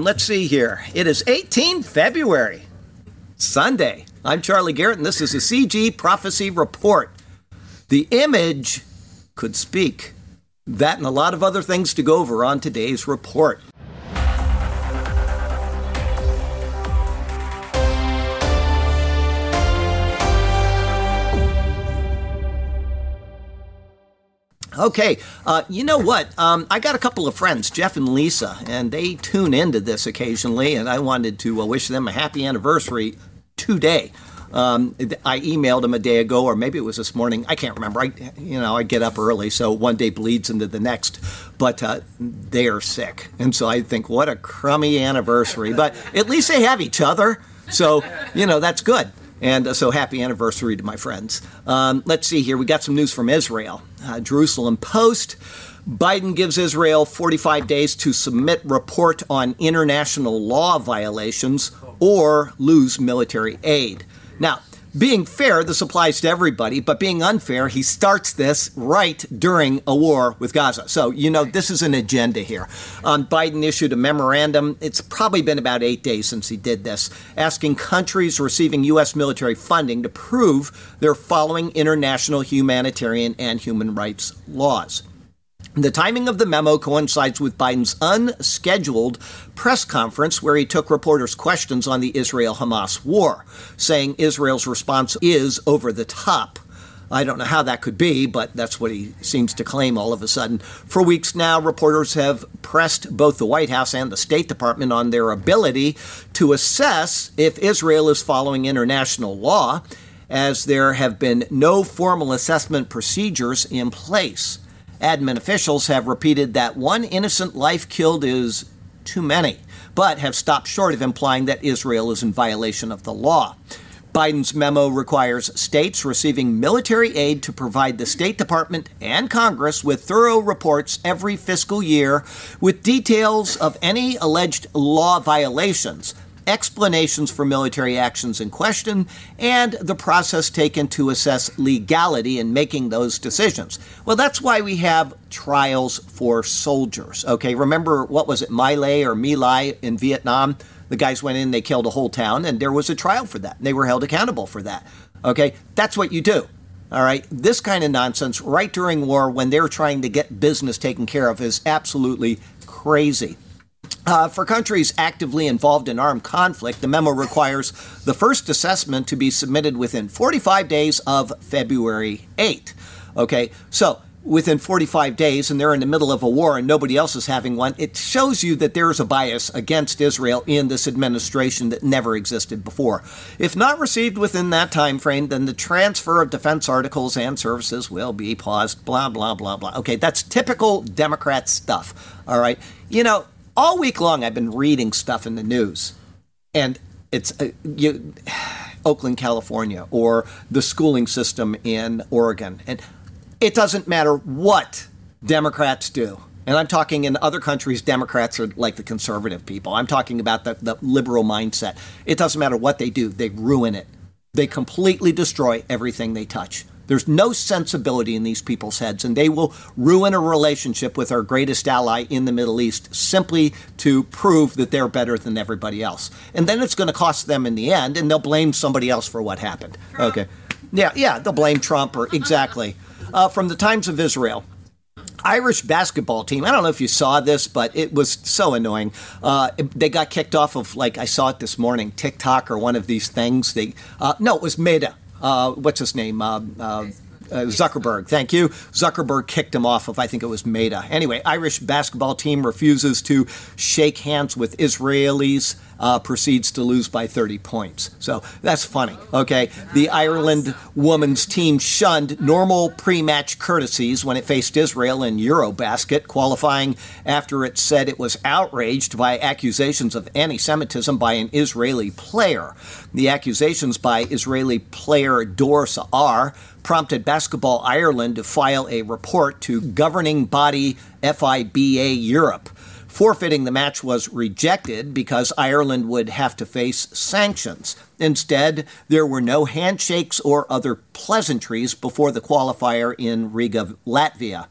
Let's see here. It is 18 February, Sunday. I'm Charlie Garrett, and this is a CG Prophecy Report. The image could speak. That and a lot of other things to go over on today's report. Okay, uh, you know what? Um, I got a couple of friends, Jeff and Lisa, and they tune into this occasionally, and I wanted to uh, wish them a happy anniversary today. Um, I emailed them a day ago, or maybe it was this morning. I can't remember. I, you know, I get up early, so one day bleeds into the next. But uh, they are sick, and so I think, what a crummy anniversary. But at least they have each other, so you know that's good. And so happy anniversary to my friends. Um, let's see here. We got some news from Israel. Uh, Jerusalem Post. Biden gives Israel 45 days to submit report on international law violations or lose military aid. Now, being fair, this applies to everybody, but being unfair, he starts this right during a war with Gaza. So, you know, this is an agenda here. Um, Biden issued a memorandum. It's probably been about eight days since he did this, asking countries receiving U.S. military funding to prove they're following international humanitarian and human rights laws. The timing of the memo coincides with Biden's unscheduled press conference where he took reporters' questions on the Israel Hamas war, saying Israel's response is over the top. I don't know how that could be, but that's what he seems to claim all of a sudden. For weeks now, reporters have pressed both the White House and the State Department on their ability to assess if Israel is following international law, as there have been no formal assessment procedures in place. Admin officials have repeated that one innocent life killed is too many, but have stopped short of implying that Israel is in violation of the law. Biden's memo requires states receiving military aid to provide the State Department and Congress with thorough reports every fiscal year with details of any alleged law violations explanations for military actions in question, and the process taken to assess legality in making those decisions. Well, that's why we have trials for soldiers. Okay, remember what was it, My Lai or My Lai in Vietnam? The guys went in, they killed a whole town, and there was a trial for that. And They were held accountable for that. Okay, that's what you do. All right, this kind of nonsense right during war when they're trying to get business taken care of is absolutely crazy. Uh, for countries actively involved in armed conflict, the memo requires the first assessment to be submitted within 45 days of February 8. Okay, so within 45 days and they're in the middle of a war and nobody else is having one, it shows you that there is a bias against Israel in this administration that never existed before. If not received within that time frame, then the transfer of defense articles and services will be paused, blah, blah, blah, blah. Okay, that's typical Democrat stuff. All right. You know, all week long I've been reading stuff in the news, and it's uh, you, Oakland, California, or the schooling system in Oregon, and it doesn't matter what Democrats do. And I'm talking in other countries, Democrats are like the conservative people. I'm talking about the, the liberal mindset. It doesn't matter what they do, they ruin it. They completely destroy everything they touch. There's no sensibility in these people's heads, and they will ruin a relationship with our greatest ally in the Middle East simply to prove that they're better than everybody else. And then it's going to cost them in the end, and they'll blame somebody else for what happened. Trump. Okay. Yeah, yeah, they'll blame Trump or exactly. Uh, from the Times of Israel. Irish basketball team. I don't know if you saw this, but it was so annoying. Uh, they got kicked off of like I saw it this morning, TikTok or one of these things. They uh, no, it was Meta uh, what's his name? Uh, uh, uh, Zuckerberg. Thank you. Zuckerberg kicked him off of, I think it was Meta. Anyway, Irish basketball team refuses to shake hands with Israelis, uh, proceeds to lose by 30 points. So that's funny. Okay. The Ireland women's team shunned normal pre match courtesies when it faced Israel in Eurobasket, qualifying after it said it was outraged by accusations of anti Semitism by an Israeli player. The accusations by Israeli player Dor Saar prompted Basketball Ireland to file a report to governing body FIBA Europe. Forfeiting the match was rejected because Ireland would have to face sanctions. Instead, there were no handshakes or other pleasantries before the qualifier in Riga, Latvia.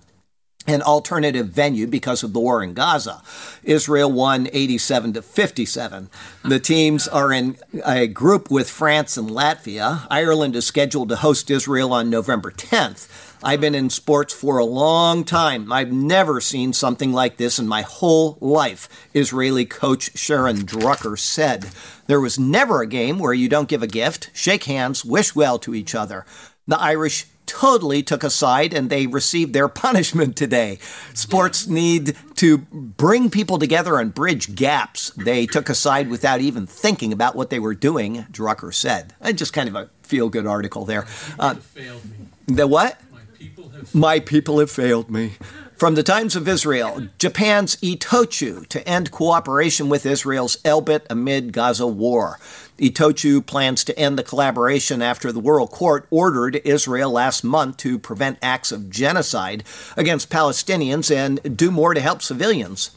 An alternative venue because of the war in Gaza. Israel won 87 to 57. The teams are in a group with France and Latvia. Ireland is scheduled to host Israel on November 10th. I've been in sports for a long time. I've never seen something like this in my whole life, Israeli coach Sharon Drucker said. There was never a game where you don't give a gift, shake hands, wish well to each other. The Irish totally took a side and they received their punishment today. Sports need to bring people together and bridge gaps. They took a side without even thinking about what they were doing, Drucker said. And just kind of a feel good article there. Uh, the what? My people, My people have failed me. From the Times of Israel, Japan's Itochu to end cooperation with Israel's Elbit amid Gaza war. Itochu plans to end the collaboration after the World Court ordered Israel last month to prevent acts of genocide against Palestinians and do more to help civilians.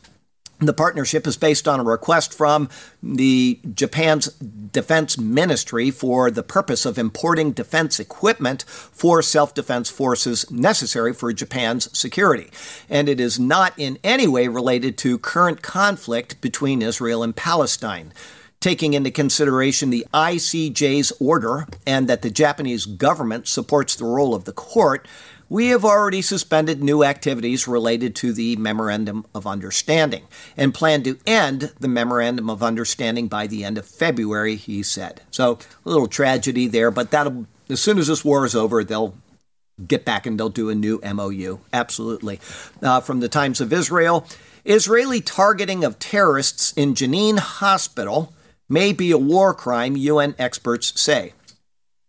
The partnership is based on a request from the Japan's defense ministry for the purpose of importing defense equipment for self-defense forces necessary for Japan's security. And it is not in any way related to current conflict between Israel and Palestine taking into consideration the ICJ's order and that the Japanese government supports the role of the court, we have already suspended new activities related to the Memorandum of Understanding and plan to end the Memorandum of Understanding by the end of February, he said. So, a little tragedy there, but that'll, as soon as this war is over, they'll get back and they'll do a new MOU. Absolutely. Uh, from the Times of Israel Israeli targeting of terrorists in Jenin Hospital may be a war crime, UN experts say.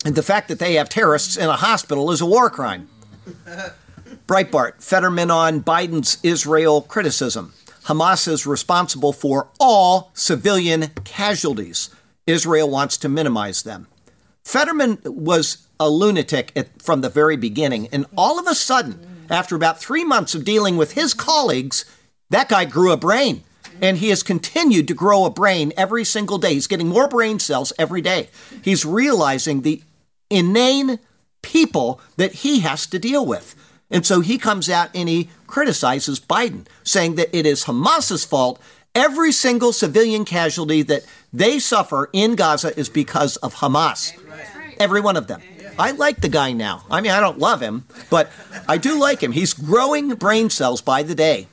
And the fact that they have terrorists in a hospital is a war crime. Breitbart, Fetterman on Biden's Israel criticism. Hamas is responsible for all civilian casualties. Israel wants to minimize them. Fetterman was a lunatic at, from the very beginning, and all of a sudden, after about three months of dealing with his colleagues, that guy grew a brain. And he has continued to grow a brain every single day. He's getting more brain cells every day. He's realizing the inane people that he has to deal with. And so he comes out and he criticizes Biden, saying that it is Hamas's fault. Every single civilian casualty that they suffer in Gaza is because of Hamas. Every one of them. I like the guy now. I mean, I don't love him, but I do like him. He's growing brain cells by the day.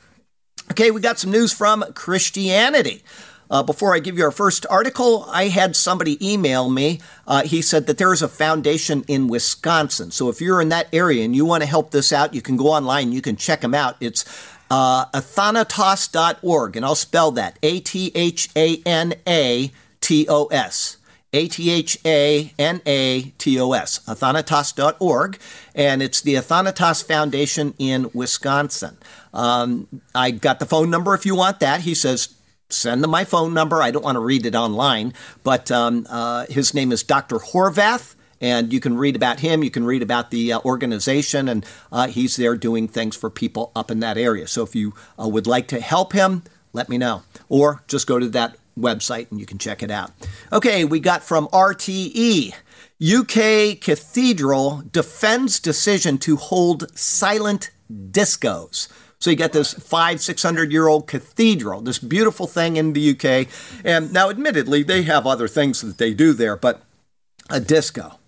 Okay, we got some news from Christianity. Uh, before I give you our first article, I had somebody email me. Uh, he said that there is a foundation in Wisconsin. So if you're in that area and you want to help this out, you can go online. You can check them out. It's uh, athanatos.org, and I'll spell that A T H A N A T O S. A T H A N A T O S, athanatos.org, and it's the Athanatos Foundation in Wisconsin. Um, I got the phone number if you want that. He says, send them my phone number. I don't want to read it online, but um, uh, his name is Dr. Horvath. And you can read about him. You can read about the uh, organization, and uh, he's there doing things for people up in that area. So if you uh, would like to help him, let me know. Or just go to that website and you can check it out. Okay, we got from RTE. UK Cathedral defends decision to hold silent discos. So you got this five, six hundred year old cathedral, this beautiful thing in the UK. And now, admittedly, they have other things that they do there, but a disco.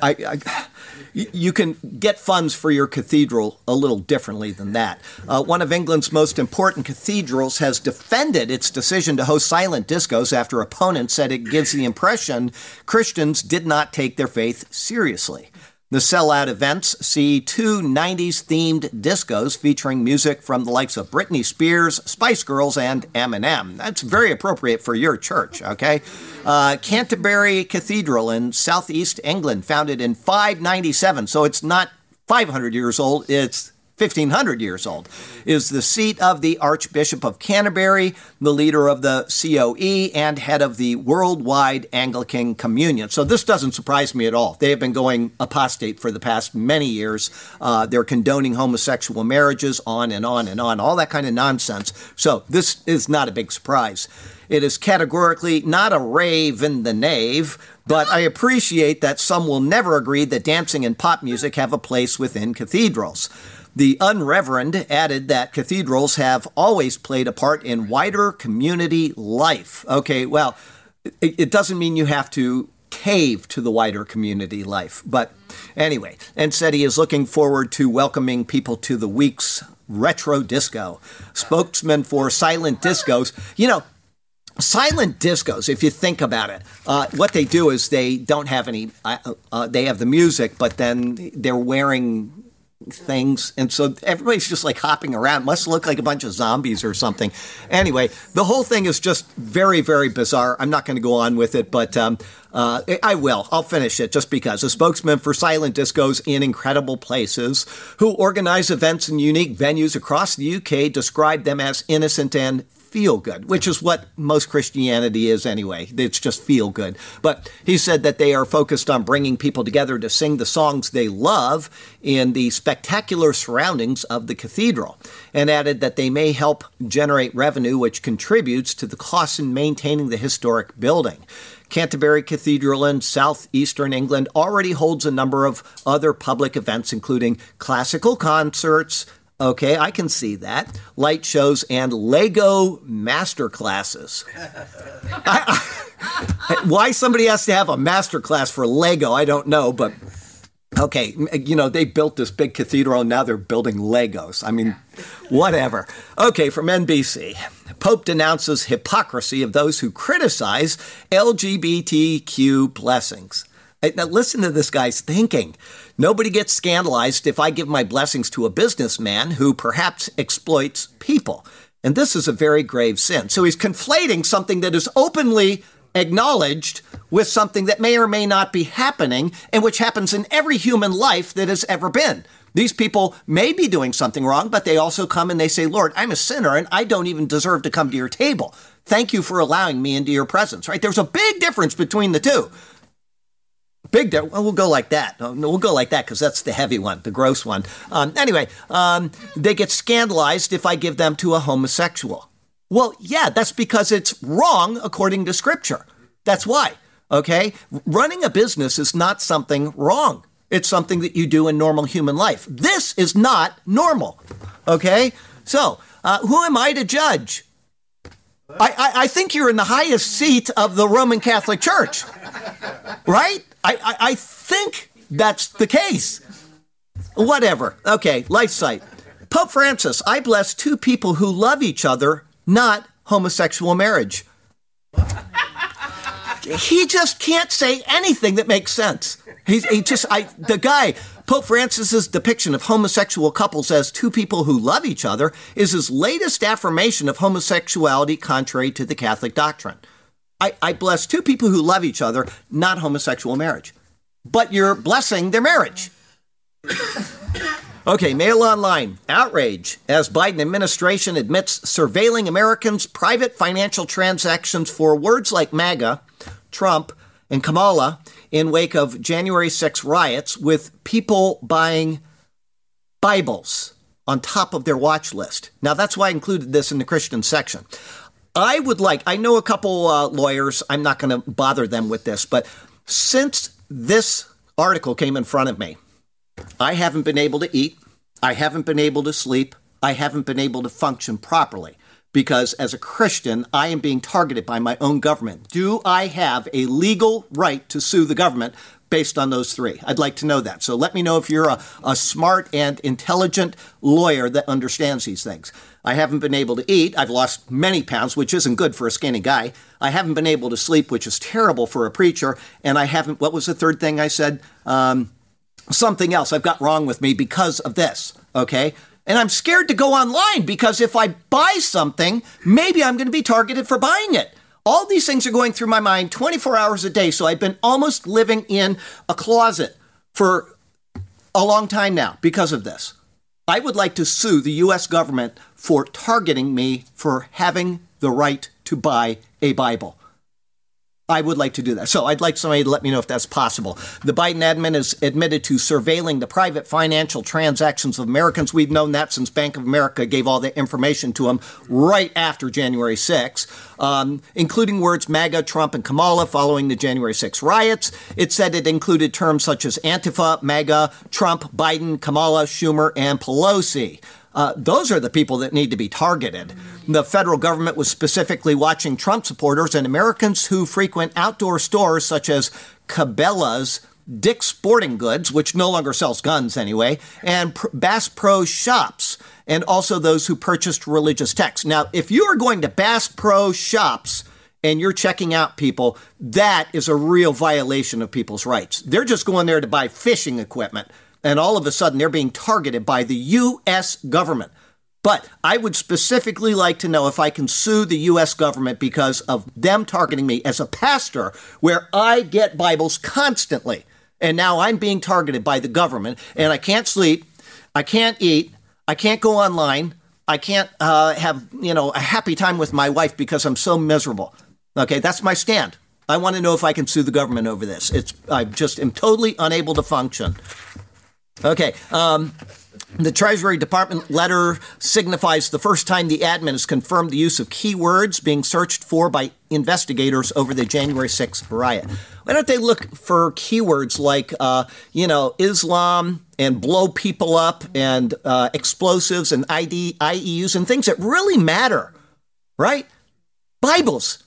I, I, you can get funds for your cathedral a little differently than that. Uh, one of England's most important cathedrals has defended its decision to host silent discos after opponents said it gives the impression Christians did not take their faith seriously. The sellout events see two 90s themed discos featuring music from the likes of Britney Spears, Spice Girls, and Eminem. That's very appropriate for your church, okay? Uh, Canterbury Cathedral in southeast England, founded in 597, so it's not 500 years old, it's 1500 years old, is the seat of the Archbishop of Canterbury, the leader of the COE, and head of the Worldwide Anglican Communion. So this doesn't surprise me at all. They have been going apostate for the past many years. Uh, they're condoning homosexual marriages, on and on and on, all that kind of nonsense. So this is not a big surprise. It is categorically not a rave in the nave, but I appreciate that some will never agree that dancing and pop music have a place within cathedrals. The Unreverend added that cathedrals have always played a part in wider community life. Okay, well, it, doesn't mean you have to cave to the wider community life. But anyway, and said he is looking forward to welcoming people to the week's retro disco. Spokesman for Silent Discos, you know, silent discos if you think about it uh, what they do is they don't have any uh, uh, they have the music but then they're wearing things and so everybody's just like hopping around. Must look like a bunch of zombies or something. Anyway the whole thing is just very very bizarre. I'm not going to go on with it but um, uh, i will. I'll finish it just because. A spokesman for silent discos in incredible places who organize events in unique venues across the uk described them as innocent and feel good, which is what most Christianity is anyway. It's just feel good. But he said that they are focused on bringing people together to sing the songs they love in the spectacular surroundings of the cathedral, and added that they may help generate revenue which contributes to the costs in maintaining the historic building. Canterbury Cathedral in southeastern England already holds a number of other public events, including classical concerts, Okay, I can see that. Light shows and Lego master classes. Why somebody has to have a master class for Lego, I don't know, but okay, you know, they built this big cathedral and now they're building Legos. I mean, whatever. Okay, from NBC. Pope denounces hypocrisy of those who criticize LGBTQ blessings. Now, listen to this guy's thinking. Nobody gets scandalized if I give my blessings to a businessman who perhaps exploits people. And this is a very grave sin. So he's conflating something that is openly acknowledged with something that may or may not be happening and which happens in every human life that has ever been. These people may be doing something wrong, but they also come and they say, Lord, I'm a sinner and I don't even deserve to come to your table. Thank you for allowing me into your presence, right? There's a big difference between the two. Big, well, we'll go like that. We'll go like that because that's the heavy one, the gross one. Um, anyway, um, they get scandalized if I give them to a homosexual. Well, yeah, that's because it's wrong according to Scripture. That's why. Okay, running a business is not something wrong. It's something that you do in normal human life. This is not normal. Okay, so uh, who am I to judge? I, I, I think you're in the highest seat of the Roman Catholic Church, right? I, I, I think that's the case. Whatever. Okay, life site. Pope Francis, I bless two people who love each other, not homosexual marriage. he just can't say anything that makes sense. He's he just I the guy Pope Francis's depiction of homosexual couples as two people who love each other is his latest affirmation of homosexuality contrary to the Catholic doctrine. I, I bless two people who love each other, not homosexual marriage. But you're blessing their marriage. Okay, Mail Online. Outrage as Biden administration admits surveilling Americans' private financial transactions for words like MAGA, Trump, and Kamala in wake of January 6 riots with people buying Bibles on top of their watch list. Now, that's why I included this in the Christian section. I would like, I know a couple uh, lawyers, I'm not going to bother them with this, but since this article came in front of me, I haven't been able to eat, I haven't been able to sleep, I haven't been able to function properly because as a Christian, I am being targeted by my own government. Do I have a legal right to sue the government based on those three? I'd like to know that. So let me know if you're a, a smart and intelligent lawyer that understands these things. I haven't been able to eat. I've lost many pounds, which isn't good for a skinny guy. I haven't been able to sleep, which is terrible for a preacher. And I haven't, what was the third thing I said? Um, something else I've got wrong with me because of this. Okay. And I'm scared to go online because if I buy something, maybe I'm going to be targeted for buying it. All these things are going through my mind 24 hours a day. So I've been almost living in a closet for a long time now because of this. I would like to sue the US government for targeting me for having the right to buy a Bible. I would like to do that. So I'd like somebody to let me know if that's possible. The Biden admin has admitted to surveilling the private financial transactions of Americans. We've known that since Bank of America gave all the information to them right after January 6, um, including words MAGA, Trump, and Kamala following the January 6 riots. It said it included terms such as Antifa, MAGA, Trump, Biden, Kamala, Schumer, and Pelosi. Uh, those are the people that need to be targeted. The federal government was specifically watching Trump supporters and Americans who frequent outdoor stores such as Cabela's, Dick's Sporting Goods, which no longer sells guns anyway, and Bass Pro Shops, and also those who purchased religious texts. Now, if you are going to Bass Pro Shops, and you're checking out people, that is a real violation of people's rights. They're just going there to buy fishing equipment and all of a sudden they're being targeted by the U.S. government. But I would specifically like to know if I can sue the U.S. government because of them targeting me as a pastor, where I get Bibles constantly. And now I'm being targeted by the government, and I can't sleep, I can't eat, I can't go online, I can't uh, have you know a happy time with my wife because I'm so miserable. Okay, that's my stand. I want to know if I can sue the government over this. It's I just am totally unable to function. Okay. Um, the Treasury Department letter signifies the first time the admin has confirmed the use of keywords being searched for by investigators over the January 6th riot. Why don't they look for keywords like, uh, you know, Islam and blow people up and uh, explosives and ID, IEUs and things that really matter, right? Bibles.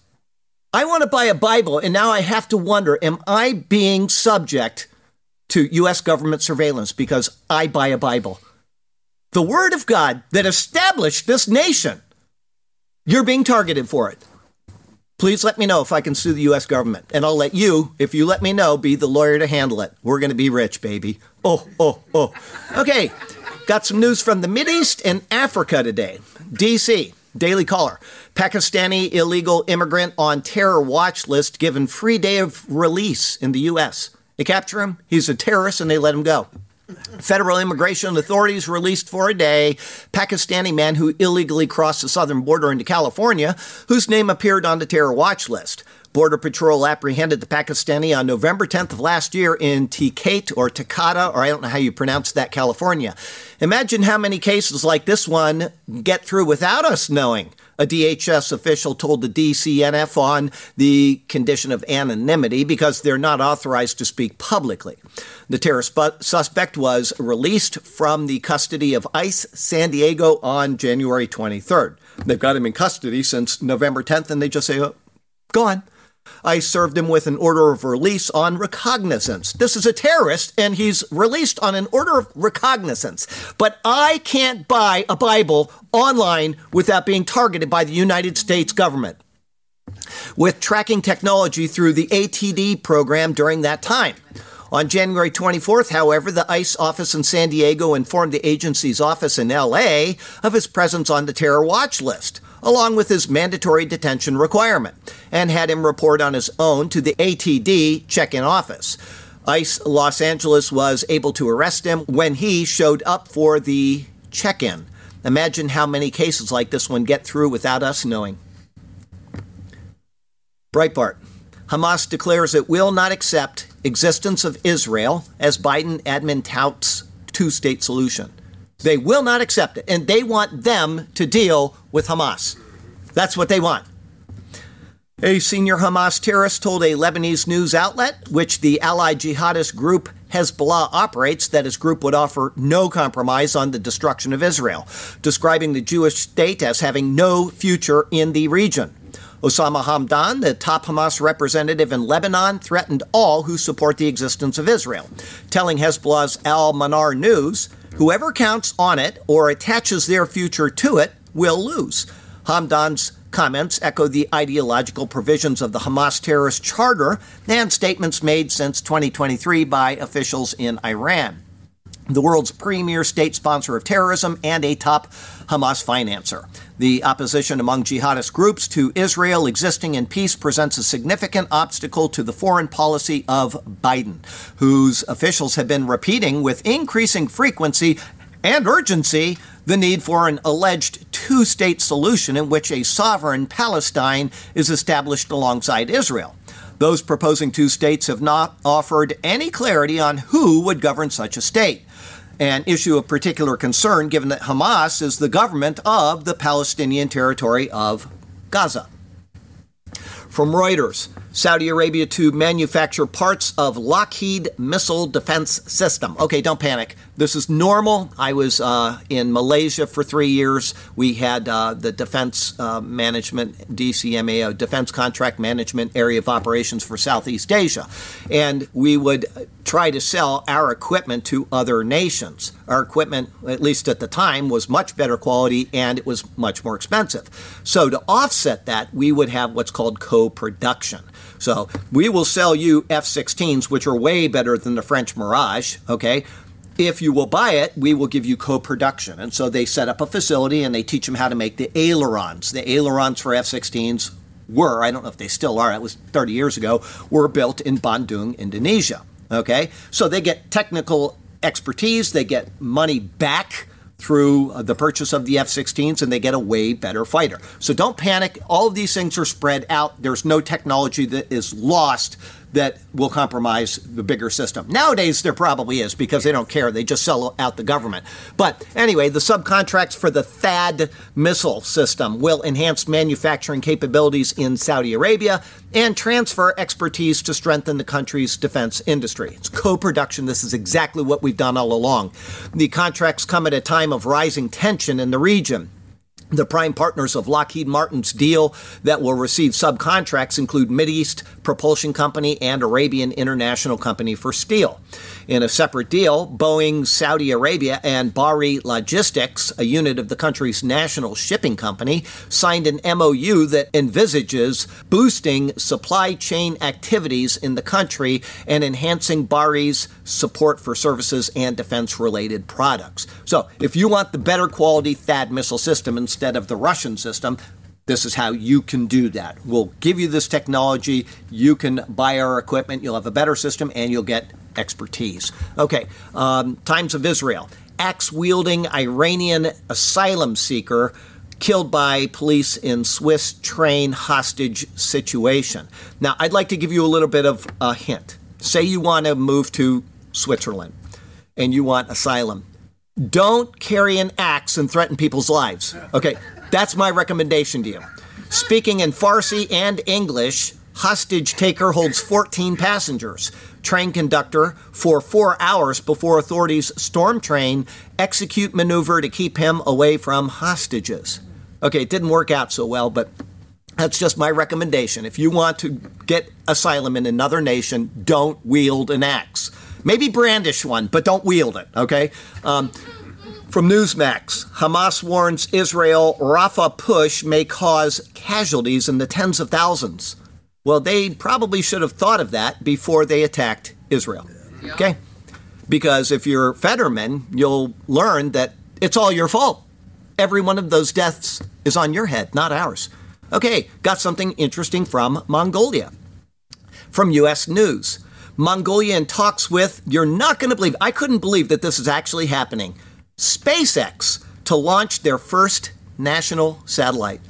I want to buy a Bible, and now I have to wonder am I being subject to U.S. government surveillance because I buy a Bible. The Word of God that established this nation. You're being targeted for it. Please let me know if I can sue the U.S. government, and I'll let you, if you let me know, be the lawyer to handle it. We're going to be rich, baby. Oh, oh, oh. Okay, got some news from the Mideast and Africa today. D.C. Daily Caller. Pakistani illegal immigrant on terror watch list given free day of release in the U.S. They capture him, he's a terrorist, and they let him go. Federal immigration authorities released for a day Pakistani man who illegally crossed the southern border into California, whose name appeared on the terror watch list. Border Patrol apprehended the Pakistani on November 10th of last year in Tikate or Takata, or I don't know how you pronounce that, California. Imagine how many cases like this one get through without us knowing. A DHS official told the DCNF on the condition of anonymity because they're not authorized to speak publicly. The terrorist suspect was released from the custody of ICE San Diego on January 23rd. They've got him in custody since November 10th, and they just say, oh, go on. I served him with an order of release on recognizance. This is a terrorist and he's released on an order of recognizance. But I can't buy a Bible online without being targeted by the United States government with tracking technology through the ATD program during that time. On January 24th, however, the ICE office in San Diego informed the agency's office in LA of his presence on the terror watch list along with his mandatory detention requirement, and had him report on his own to the ATD check in office. ICE Los Angeles was able to arrest him when he showed up for the check in. Imagine how many cases like this one get through without us knowing. Breitbart. Hamas declares it will not accept existence of Israel as Biden admin touts two-state solution. They will not accept it, and they want them to deal with Hamas. That's what they want. A senior Hamas terrorist told a Lebanese news outlet, which the allied jihadist group Hezbollah operates, that his group would offer no compromise on the destruction of Israel, describing the Jewish state as having no future in the region. Osama Hamdan, the top Hamas representative in Lebanon, threatened all who support the existence of Israel, telling Hezbollah's Al Manar News Whoever counts on it or attaches their future to it will lose. Hamdan's comments echo the ideological provisions of the Hamas terrorist charter and statements made since 2023 by officials in Iran the world's premier state sponsor of terrorism and a top Hamas financer. The opposition among jihadist groups to Israel existing in peace presents a significant obstacle to the foreign policy of Biden, whose officials have been repeating with increasing frequency and urgency the need for an alleged two state solution in which a sovereign Palestine is established alongside Israel. Those proposing two states have not offered any clarity on who would govern such a state an issue of particular concern given that Hamas is the government of the Palestinian territory of Gaza. From Reuters, Saudi Arabia to manufacture parts of Lockheed missile defense system. Okay, don't panic. This is normal. I was uh, in Malaysia for three years. We had uh, the Defense uh, Management, DCMAO, Defense Contract Management Area of Operations for Southeast Asia. And we would try to sell our equipment to other nations. Our equipment, at least at the time, was much better quality and it was much more expensive. So to offset that, we would have what's called co production. So we will sell you F 16s, which are way better than the French Mirage, okay? If you will buy it, we will give you co production. And so they set up a facility and they teach them how to make the ailerons. The ailerons for F 16s were, I don't know if they still are, it was 30 years ago, were built in Bandung, Indonesia. Okay? So they get technical expertise, they get money back through uh, the purchase of the F 16s and they get a way better fighter. So don't panic. All of these things are spread out. There's no technology that is lost that will compromise the bigger system. Nowadays, there probably is because they don't care. They just sell out the government. But anyway, the subcontracts for the THAAD missile system will enhance manufacturing capabilities in Saudi Arabia and transfer expertise to strengthen the country's defense industry. It's co production. This is exactly what we've done all along. The contracts come at a time of rising tension in the region. The prime partners of Lockheed Martin's deal that will receive subcontracts include Mideast Propulsion Company and Arabian International Company for steel. In a separate deal, Boeing Saudi Arabia and Bahri Logistics, a unit of the country's national shipping company, signed an MOU that envisages boosting supply chain activities in the country and enhancing Bahri's support for services and defense related products. So, if you want the better quality THAAD missile system instead of the Russian system, this is how you can do that. We'll give you this technology. You can buy our equipment. You'll have a better system and you'll get expertise. Okay, um, Times of Israel. Axe wielding Iranian asylum seeker killed by police in Swiss train hostage situation. Now, I'd like to give you a little bit of a hint. Say you want to move to Switzerland and you want asylum. Don't carry an axe and threaten people's lives. Okay, that's my recommendation to you. Speaking in Farsi and English, hostage taker holds 14 passengers. Train conductor for four hours before authorities storm train execute maneuver to keep him away from hostages. Okay, it didn't work out so well, but that's just my recommendation. If you want to get asylum in another nation, don't wield an axe. Maybe brandish one, but don't wield it, okay? Um, from Newsmax, Hamas warns Israel Rafah push may cause casualties in the tens of thousands. Well, they probably should have thought of that before they attacked Israel. Okay? Because if you're Fetterman, you'll learn that it's all your fault. Every one of those deaths is on your head, not ours. Okay, got something interesting from Mongolia. From US News. Mongolia in talks with, you're not going to believe, I couldn't believe that this is actually happening. SpaceX to launch their first national satellite.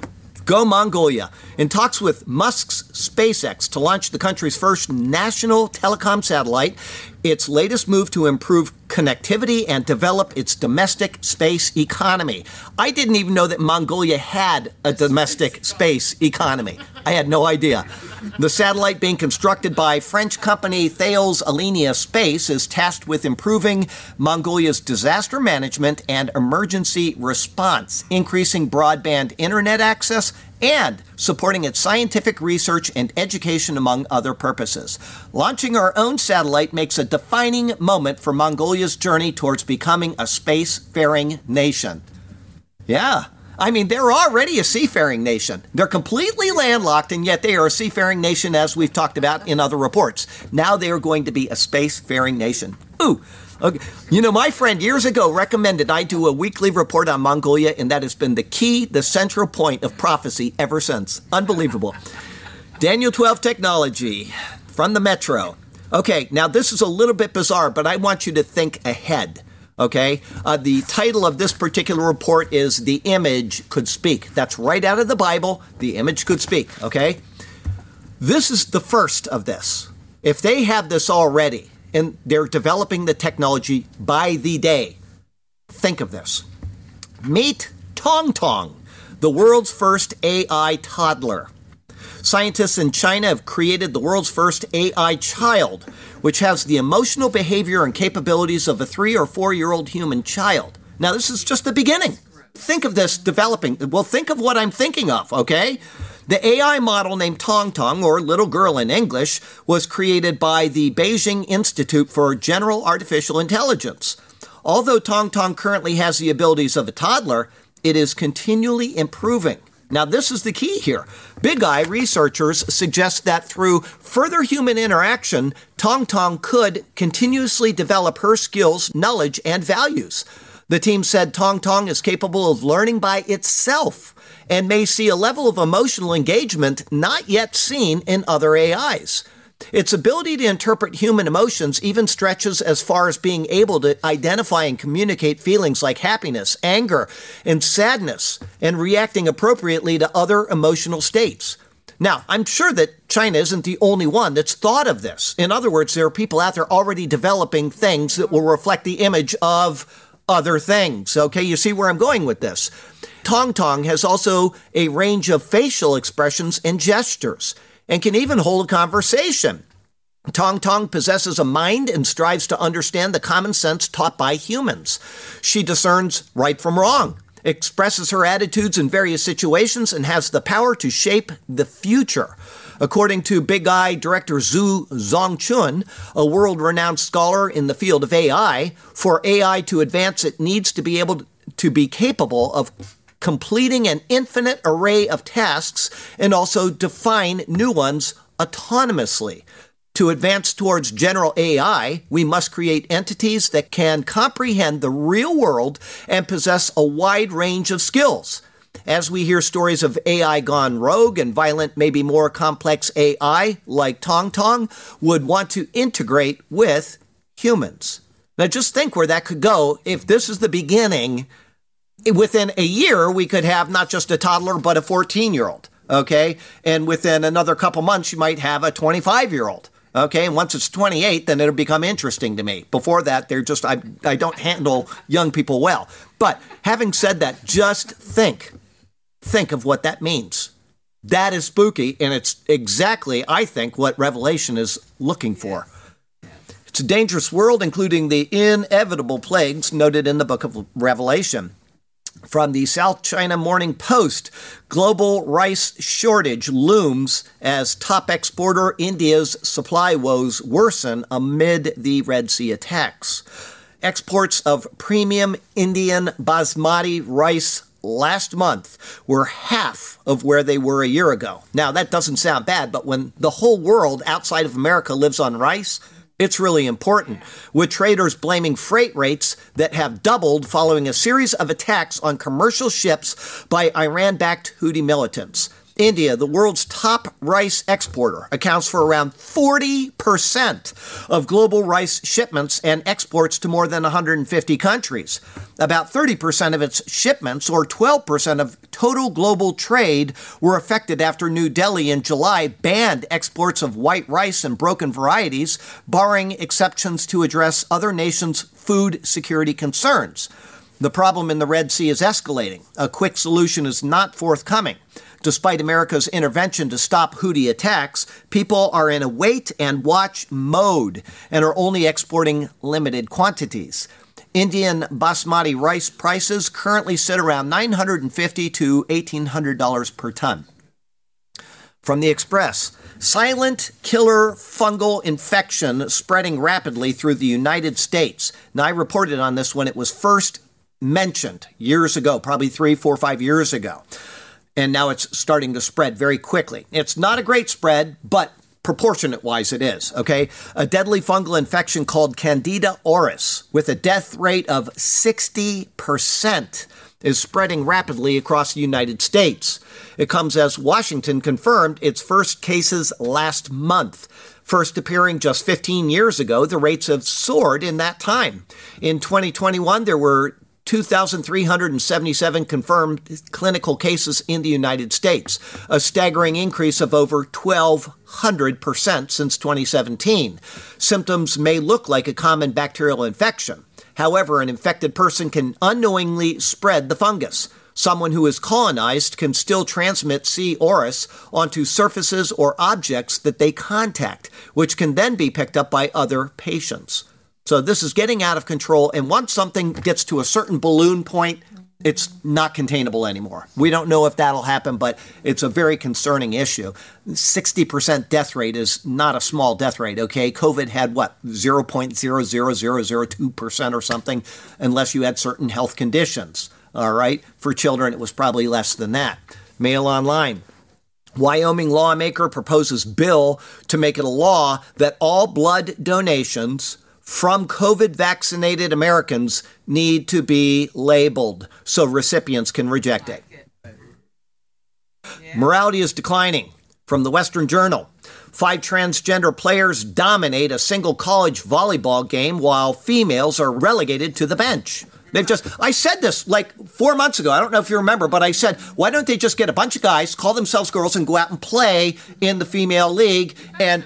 Go Mongolia. In talks with Musk's SpaceX to launch the country's first national telecom satellite, its latest move to improve connectivity and develop its domestic space economy. I didn't even know that Mongolia had a domestic space economy. I had no idea. The satellite being constructed by French company Thales Alenia Space is tasked with improving Mongolia's disaster management and emergency response, increasing broadband internet access, and supporting its scientific research and education among other purposes. Launching our own satellite makes a defining moment for Mongolia's journey towards becoming a space-faring nation. Yeah, I mean, they're already a seafaring nation. They're completely landlocked, and yet they are a seafaring nation, as we've talked about in other reports. Now they are going to be a space-faring nation. Ooh, Okay. You know, my friend years ago recommended I do a weekly report on Mongolia, and that has been the key, the central point of prophecy ever since. Unbelievable. Daniel 12 Technology from the Metro. Okay, now this is a little bit bizarre, but I want you to think ahead. Okay? Uh, the title of this particular report is The Image Could Speak. That's right out of the Bible. The image could speak. Okay? This is the first of this. If they have this already and they're developing the technology by the day, think of this. Meet Tong Tong, the world's first AI toddler. Scientists in China have created the world's first AI child, which has the emotional behavior and capabilities of a three or four year old human child. Now, this is just the beginning. Think of this developing. Well, think of what I'm thinking of, okay? The AI model named Tong Tong, or Little Girl in English, was created by the Beijing Institute for General Artificial Intelligence. Although Tong Tong currently has the abilities of a toddler, it is continually improving. Now, this is the key here. Big Eye researchers suggest that through further human interaction, Tong Tong could continuously develop her skills, knowledge, and values. The team said Tong Tong is capable of learning by itself and may see a level of emotional engagement not yet seen in other AIs. Its ability to interpret human emotions even stretches as far as being able to identify and communicate feelings like happiness, anger, and sadness, and reacting appropriately to other emotional states. Now, I'm sure that China isn't the only one that's thought of this. In other words, there are people out there already developing things that will reflect the image of other things. Okay, you see where I'm going with this. Tong Tong has also a range of facial expressions and gestures and can even hold a conversation. Tong Tong possesses a mind and strives to understand the common sense taught by humans. She discerns right from wrong, expresses her attitudes in various situations, and has the power to shape the future. According to Big Eye director Zhu Songchun, a world renowned scholar in the field of AI, for AI to advance, it needs to be able to be capable of completing an infinite array of tasks, and also define new ones autonomously. To advance towards general AI, we must create entities that can comprehend the real world and possess a wide range of skills. As we hear stories of AI gone rogue and violent, maybe more complex AI, like Tong Tong, would want to integrate with humans. Now, just think where that could go if this is the beginning within a year, we could have not just a toddler, but a 14 year old. Okay. And within another couple months, you might have a 25 year old. Okay. And once it's 28, then it'll become interesting to me. Before that, they're just, I, I don't handle young people well. But having said that, just think, think of what that means. That is spooky. And it's exactly, I think, what Revelation is looking for. It's a dangerous world, including the inevitable plagues noted in the book of Revelation. From the South China Morning Post, global rice shortage looms as top exporter India's supply woes worsen amid the Red Sea attacks. Exports of premium Indian basmati rice last month were half of where they were a year ago. Now, that doesn't sound bad, but when the whole world outside of America lives on rice, it's really important, with traders blaming freight rates that have doubled following a series of attacks on commercial ships by Iran backed Houthi militants. India, the world's top rice exporter, accounts for around 40% of global rice shipments and exports to more than 150 countries. About 30% of its shipments, or 12% of total global trade, were affected after New Delhi in July banned exports of white rice and broken varieties, barring exceptions to address other nations' food security concerns. The problem in the Red Sea is escalating. A quick solution is not forthcoming. Despite America's intervention to stop Houthi attacks, people are in a wait and watch mode and are only exporting limited quantities. Indian basmati rice prices currently sit around 950 to $1,800 per ton. From the Express, silent killer fungal infection spreading rapidly through the United States. Now, I reported on this when it was first mentioned years ago, probably three, four, five years ago and now it's starting to spread very quickly. It's not a great spread, but proportionate wise it is, okay? A deadly fungal infection called Candida auris with a death rate of 60% is spreading rapidly across the United States. It comes as Washington confirmed its first cases last month. First appearing just 15 years ago, the rates have soared in that time. In 2021, there were 2,377 confirmed clinical cases in the United States, a staggering increase of over 1,200% since 2017. Symptoms may look like a common bacterial infection. However, an infected person can unknowingly spread the fungus. Someone who is colonized can still transmit C. auris onto surfaces or objects that they contact, which can then be picked up by other patients. So this is getting out of control. And once something gets to a certain balloon point, it's not containable anymore. We don't know if that'll happen, but it's a very concerning issue. 60% death rate is not a small death rate, okay? COVID had what, 0.00002% or something, unless you had certain health conditions, all right? For children, it was probably less than that. Mail online. Wyoming lawmaker proposes bill to make it a law that all blood donations from COVID vaccinated Americans need to be labeled so recipients can reject it. Morality is declining. From the Western Journal, five transgender players dominate a single college volleyball game while females are relegated to the bench. They've just, I said this like four months ago. I don't know if you remember, but I said, why don't they just get a bunch of guys, call themselves girls, and go out and play in the female league? And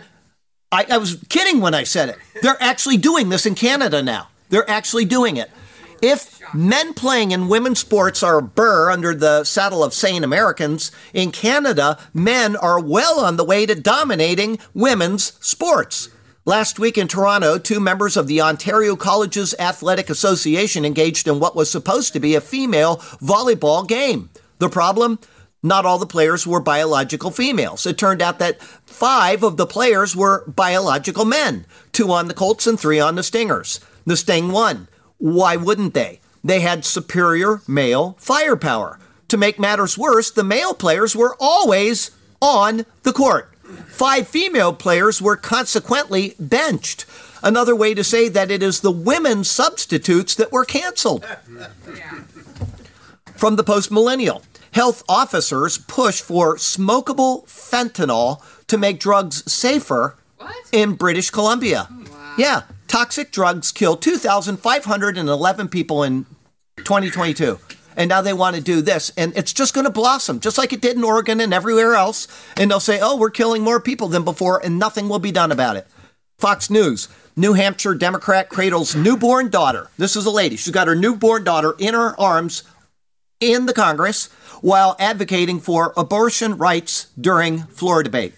I, I was kidding when I said it. They're actually doing this in Canada now. They're actually doing it. If men playing in women's sports are burr under the saddle of sane Americans, in Canada, men are well on the way to dominating women's sports. Last week in Toronto, two members of the Ontario Colleges Athletic Association engaged in what was supposed to be a female volleyball game. The problem? Not all the players were biological females. It turned out that five of the players were biological men two on the Colts and three on the Stingers. The Sting won. Why wouldn't they? They had superior male firepower. To make matters worse, the male players were always on the court. Five female players were consequently benched. Another way to say that it is the women substitutes that were canceled. From the post millennial. Health officers push for smokable fentanyl to make drugs safer what? in British Columbia. Oh, wow. Yeah, toxic drugs killed 2,511 people in 2022. And now they want to do this. And it's just going to blossom, just like it did in Oregon and everywhere else. And they'll say, oh, we're killing more people than before, and nothing will be done about it. Fox News New Hampshire Democrat cradles newborn daughter. This is a lady. She's got her newborn daughter in her arms in the Congress while advocating for abortion rights during floor debate.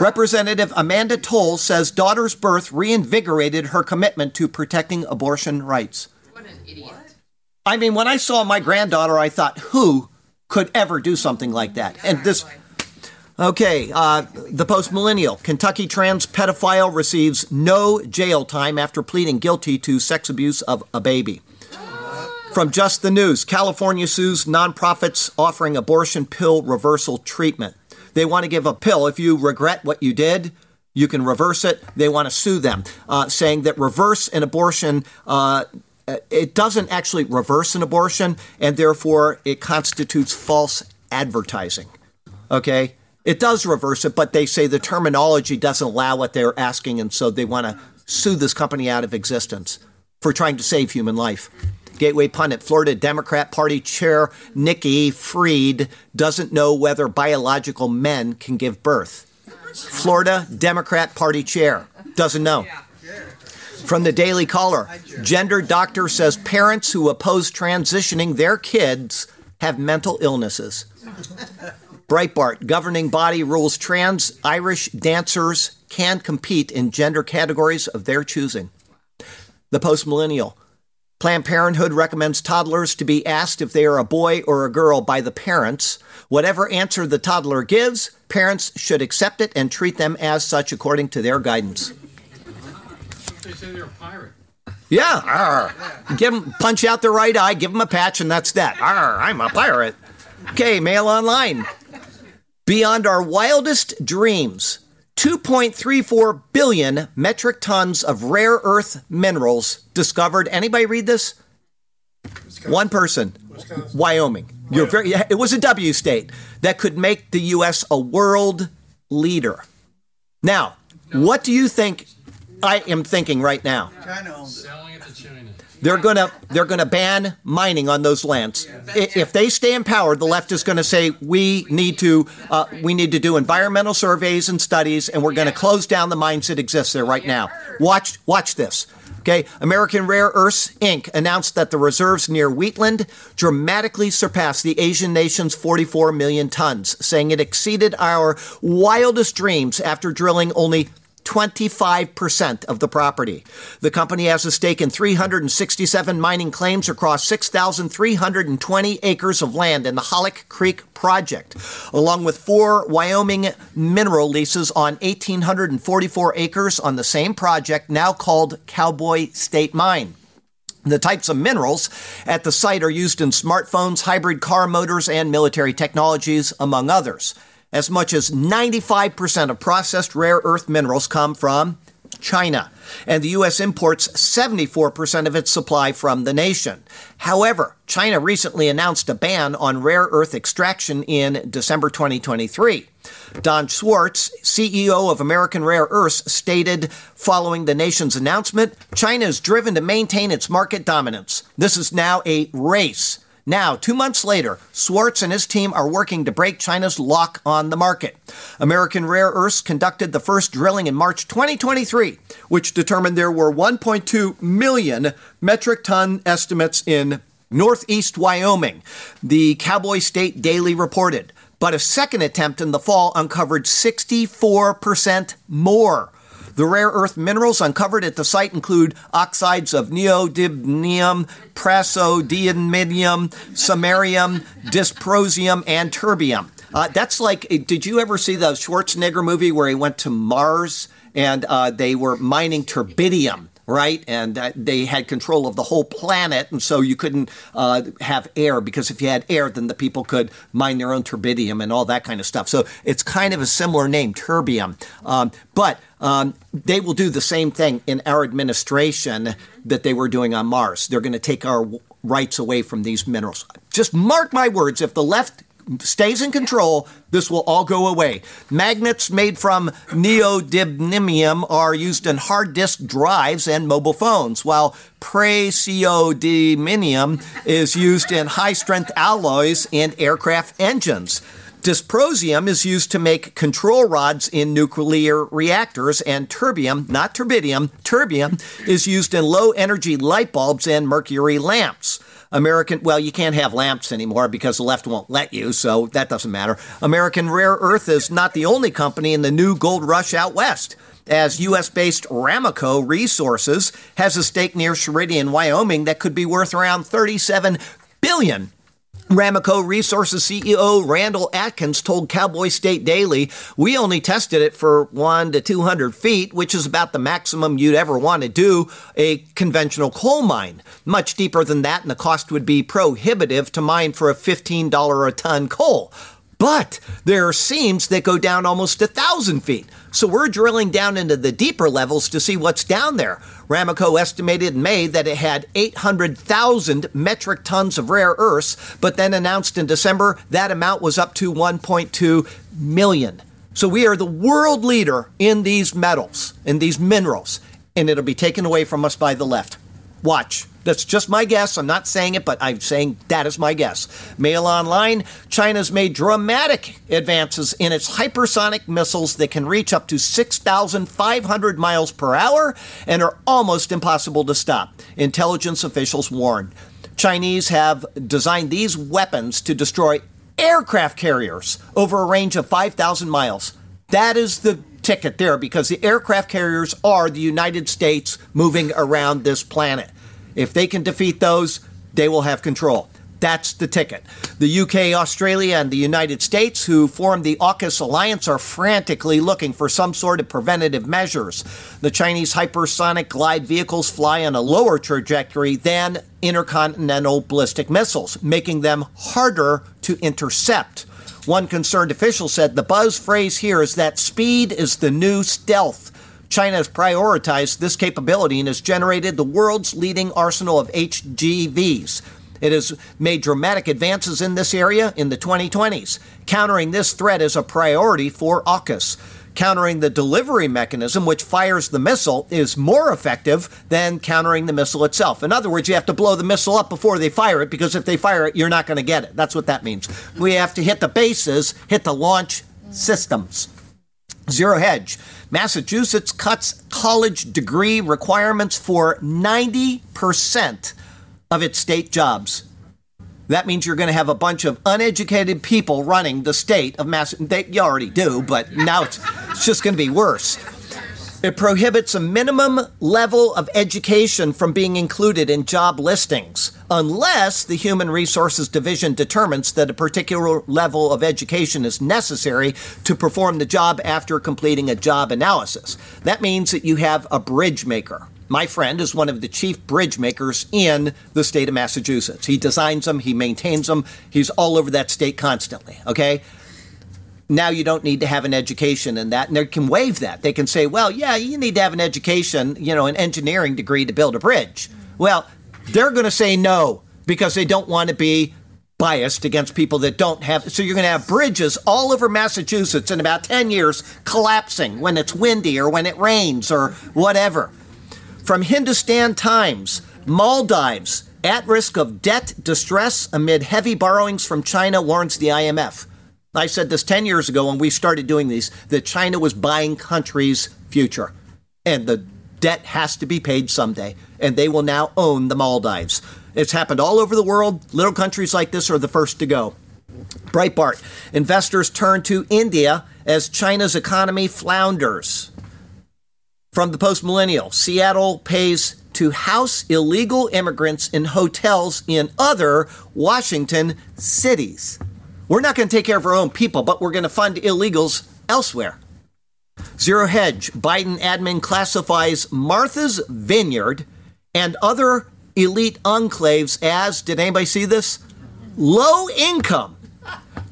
Representative Amanda Toll says daughter's birth reinvigorated her commitment to protecting abortion rights. What an idiot. I mean, when I saw my granddaughter, I thought, who could ever do something like that? And this. Okay, uh, the post millennial. Kentucky trans pedophile receives no jail time after pleading guilty to sex abuse of a baby. From Just the News California sues nonprofits offering abortion pill reversal treatment. They want to give a pill. If you regret what you did, you can reverse it. They want to sue them, uh, saying that reverse an abortion. Uh, it doesn't actually reverse an abortion, and therefore it constitutes false advertising. Okay? It does reverse it, but they say the terminology doesn't allow what they're asking, and so they want to sue this company out of existence for trying to save human life. Gateway pundit, Florida Democrat Party Chair Nikki Fried doesn't know whether biological men can give birth. Florida Democrat Party Chair doesn't know. From the Daily Caller, gender doctor says parents who oppose transitioning their kids have mental illnesses. Breitbart, governing body rules trans Irish dancers can compete in gender categories of their choosing. The Post Millennial, Planned Parenthood recommends toddlers to be asked if they are a boy or a girl by the parents. Whatever answer the toddler gives, parents should accept it and treat them as such according to their guidance. They say they're a pirate. Yeah, arr. give them punch out the right eye, give them a patch, and that's that. Arr, I'm a pirate. Okay, mail online. Beyond our wildest dreams, 2.34 billion metric tons of rare earth minerals discovered. Anybody read this? Wisconsin. One person. Wisconsin. Wyoming. You're very, it was a W state that could make the U.S. a world leader. Now, no. what do you think I am thinking right now. China owns it. They're gonna they're gonna ban mining on those lands. If they stay in power, the left is gonna say we need to uh, we need to do environmental surveys and studies, and we're gonna close down the mines that exist there right now. Watch watch this. Okay, American Rare Earths Inc. announced that the reserves near Wheatland dramatically surpassed the Asian nation's 44 million tons, saying it exceeded our wildest dreams after drilling only 25% of the property. The company has a stake in 367 mining claims across 6,320 acres of land in the Halleck Creek project, along with four Wyoming mineral leases on 1,844 acres on the same project, now called Cowboy State Mine. The types of minerals at the site are used in smartphones, hybrid car motors, and military technologies, among others. As much as 95% of processed rare earth minerals come from China, and the U.S. imports 74% of its supply from the nation. However, China recently announced a ban on rare earth extraction in December 2023. Don Swartz, CEO of American Rare Earths, stated following the nation's announcement China is driven to maintain its market dominance. This is now a race. Now, two months later, Swartz and his team are working to break China's lock on the market. American Rare Earths conducted the first drilling in March 2023, which determined there were 1.2 million metric ton estimates in northeast Wyoming, the Cowboy State Daily reported. But a second attempt in the fall uncovered 64% more. The rare earth minerals uncovered at the site include oxides of neodymium, praseodymium, samarium, dysprosium, and terbium. Uh, that's like, did you ever see the Schwarzenegger movie where he went to Mars and uh, they were mining terbidium? Right? And uh, they had control of the whole planet, and so you couldn't uh, have air because if you had air, then the people could mine their own turbidium and all that kind of stuff. So it's kind of a similar name, terbium. Um, but um, they will do the same thing in our administration that they were doing on Mars. They're going to take our rights away from these minerals. Just mark my words, if the left stays in control, this will all go away. Magnets made from neodymium are used in hard disk drives and mobile phones, while praseodymium is used in high strength alloys in aircraft engines. Dysprosium is used to make control rods in nuclear reactors, and terbium, not turbidium, terbium is used in low energy light bulbs and mercury lamps. American, well, you can't have lamps anymore because the left won't let you, so that doesn't matter. American Rare Earth is not the only company in the new gold rush out west. As U.S. based Ramaco Resources has a stake near Sheridan, Wyoming that could be worth around 37 billion Ramaco Resources CEO Randall Atkins told Cowboy State Daily, We only tested it for one to 200 feet, which is about the maximum you'd ever want to do a conventional coal mine. Much deeper than that, and the cost would be prohibitive to mine for a $15 a ton coal. But there are seams that go down almost a thousand feet. So we're drilling down into the deeper levels to see what's down there. Ramaco estimated in May that it had 800,000 metric tons of rare earths, but then announced in December that amount was up to 1.2 million. So we are the world leader in these metals, in these minerals, and it'll be taken away from us by the left. Watch. That's just my guess. I'm not saying it, but I'm saying that is my guess. Mail Online China's made dramatic advances in its hypersonic missiles that can reach up to 6,500 miles per hour and are almost impossible to stop, intelligence officials warn. Chinese have designed these weapons to destroy aircraft carriers over a range of 5,000 miles. That is the ticket there because the aircraft carriers are the United States moving around this planet. If they can defeat those, they will have control. That's the ticket. The UK, Australia, and the United States, who formed the AUKUS alliance, are frantically looking for some sort of preventative measures. The Chinese hypersonic glide vehicles fly on a lower trajectory than intercontinental ballistic missiles, making them harder to intercept. One concerned official said the buzz phrase here is that speed is the new stealth. China has prioritized this capability and has generated the world's leading arsenal of HGVs. It has made dramatic advances in this area in the 2020s. Countering this threat is a priority for AUKUS. Countering the delivery mechanism, which fires the missile, is more effective than countering the missile itself. In other words, you have to blow the missile up before they fire it because if they fire it, you're not going to get it. That's what that means. We have to hit the bases, hit the launch systems. Zero Hedge. Massachusetts cuts college degree requirements for 90% of its state jobs. That means you're going to have a bunch of uneducated people running the state of Massachusetts. You already do, but now it's, it's just going to be worse. It prohibits a minimum level of education from being included in job listings unless the Human Resources Division determines that a particular level of education is necessary to perform the job after completing a job analysis. That means that you have a bridge maker. My friend is one of the chief bridge makers in the state of Massachusetts. He designs them, he maintains them, he's all over that state constantly, okay? Now you don't need to have an education in that. And they can waive that. They can say well yeah you need to have an education you know an engineering degree to build a bridge. Well they're going to say no because they don't want to be biased against people that don't have so you're going to have bridges all over massachusetts in about 10 years collapsing when it's windy or when it rains or whatever. From hindustan times maldives at risk of debt distress amid heavy borrowings from china warns the imf I said this 10 years ago when we started doing these that China was buying countries' future. And the debt has to be paid someday. And they will now own the Maldives. It's happened all over the world. Little countries like this are the first to go. Breitbart investors turn to India as China's economy flounders. From the post millennial, Seattle pays to house illegal immigrants in hotels in other Washington cities. We're not going to take care of our own people, but we're going to fund illegals elsewhere. Zero Hedge, Biden admin classifies Martha's Vineyard and other elite enclaves as, did anybody see this? Low income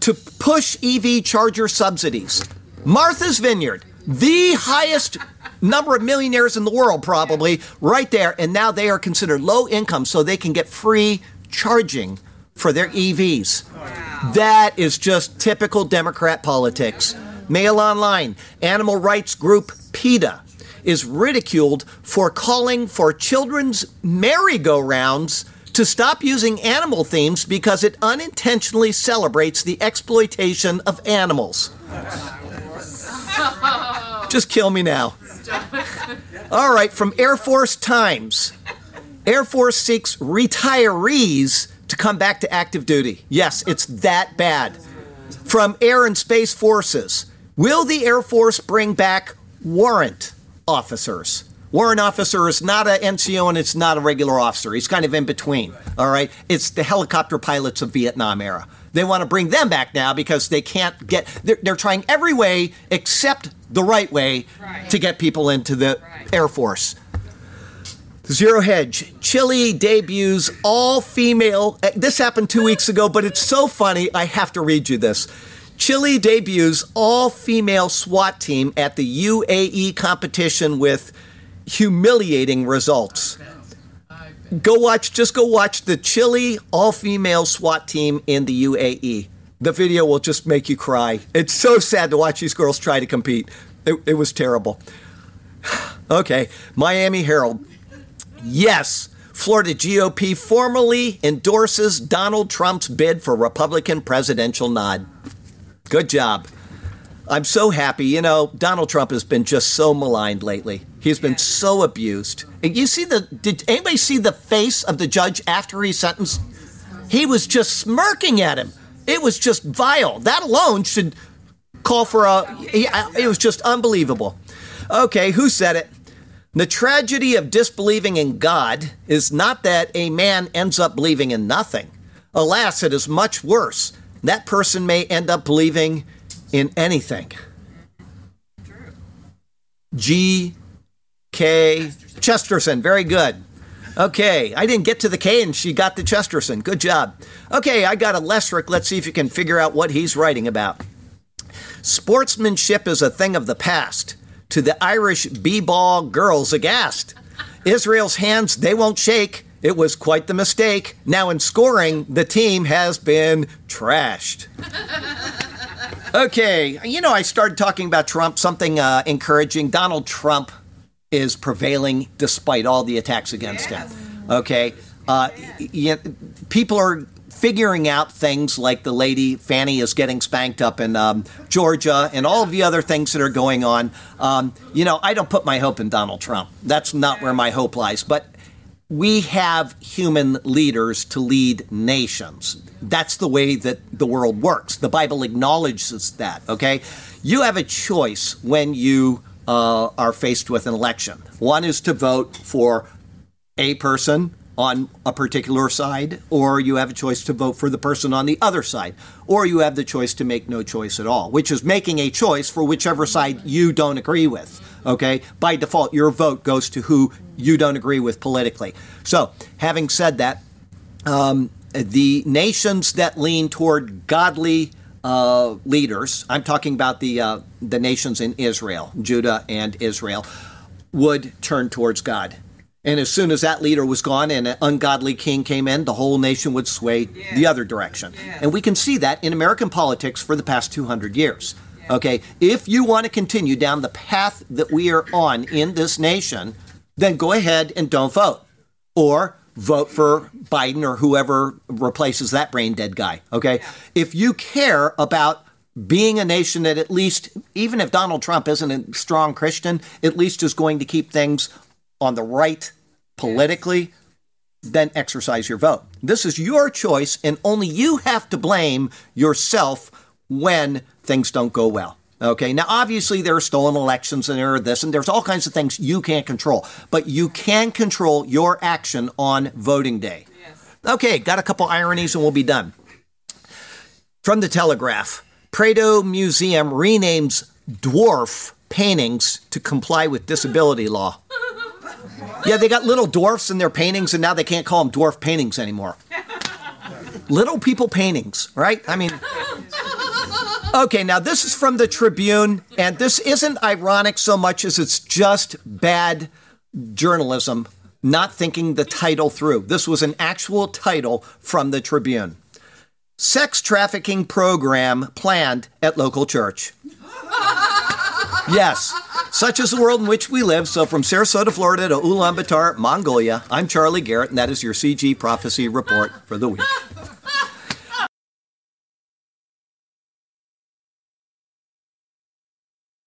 to push EV charger subsidies. Martha's Vineyard, the highest number of millionaires in the world, probably, right there. And now they are considered low income so they can get free charging for their EVs. Wow. That is just typical Democrat politics. Mail online, animal rights group PETA is ridiculed for calling for children's merry-go-rounds to stop using animal themes because it unintentionally celebrates the exploitation of animals. Just kill me now. All right, from Air Force Times. Air Force seeks retirees to come back to active duty. Yes, it's that bad. From Air and Space Forces, will the Air Force bring back warrant officers? Warrant officer is not an NCO and it's not a regular officer. He's kind of in between. All right. It's the helicopter pilots of Vietnam era. They want to bring them back now because they can't get, they're, they're trying every way except the right way right. to get people into the right. Air Force. Zero Hedge. Chile debuts all female. Eh, this happened two weeks ago, but it's so funny. I have to read you this. Chile debuts all female SWAT team at the UAE competition with humiliating results. Go watch, just go watch the Chile all female SWAT team in the UAE. The video will just make you cry. It's so sad to watch these girls try to compete. It, it was terrible. Okay, Miami Herald. Yes, Florida GOP formally endorses Donald Trump's bid for Republican presidential nod. Good job. I'm so happy. You know, Donald Trump has been just so maligned lately. He's been so abused. You see the did anybody see the face of the judge after he sentenced? He was just smirking at him. It was just vile. That alone should call for a it was just unbelievable. Okay, who said it? The tragedy of disbelieving in God is not that a man ends up believing in nothing. Alas, it is much worse. That person may end up believing in anything. G. K. Chesterton, very good. Okay, I didn't get to the K and she got the Chesterton. Good job. Okay, I got a limerick. Let's see if you can figure out what he's writing about. Sportsmanship is a thing of the past to the Irish b-ball girls aghast. Israel's hands, they won't shake. It was quite the mistake. Now, in scoring, the team has been trashed. Okay, you know, I started talking about Trump, something uh, encouraging. Donald Trump is prevailing despite all the attacks against him. Okay, uh, y- y- people are figuring out things like the lady Fani is getting spanked up in um, Georgia and all of the other things that are going on. Um, you know, I don't put my hope in Donald Trump. That's not where my hope lies. But we have human leaders to lead nations. That's the way that the world works. The Bible acknowledges that, okay? You have a choice when you uh, are faced with an election. One is to vote for a person on a particular side, or you have a choice to vote for the person on the other side, or you have the choice to make no choice at all, which is making a choice for whichever side you don't agree with. Okay? By default, your vote goes to who you don't agree with politically. So, having said that, um, the nations that lean toward godly uh, leaders, I'm talking about the uh, the nations in Israel, Judah and Israel, would turn towards God. And as soon as that leader was gone and an ungodly king came in, the whole nation would sway the other direction. And we can see that in American politics for the past 200 years. Okay, if you want to continue down the path that we are on in this nation, then go ahead and don't vote. Or vote for Biden or whoever replaces that brain dead guy. Okay, if you care about being a nation that at least, even if Donald Trump isn't a strong Christian, at least is going to keep things on the right politically, then exercise your vote. This is your choice, and only you have to blame yourself when things don't go well. Okay, now obviously there are stolen elections and there are this, and there's all kinds of things you can't control, but you can control your action on voting day. Okay, got a couple ironies and we'll be done. From the Telegraph Prado Museum renames dwarf paintings to comply with disability law. Yeah, they got little dwarfs in their paintings, and now they can't call them dwarf paintings anymore. Little people paintings, right? I mean, okay, now this is from the Tribune, and this isn't ironic so much as it's just bad journalism, not thinking the title through. This was an actual title from the Tribune Sex trafficking program planned at local church. Yes, such is the world in which we live. So, from Sarasota, Florida to Ulaanbaatar, Mongolia, I'm Charlie Garrett, and that is your CG Prophecy Report for the week.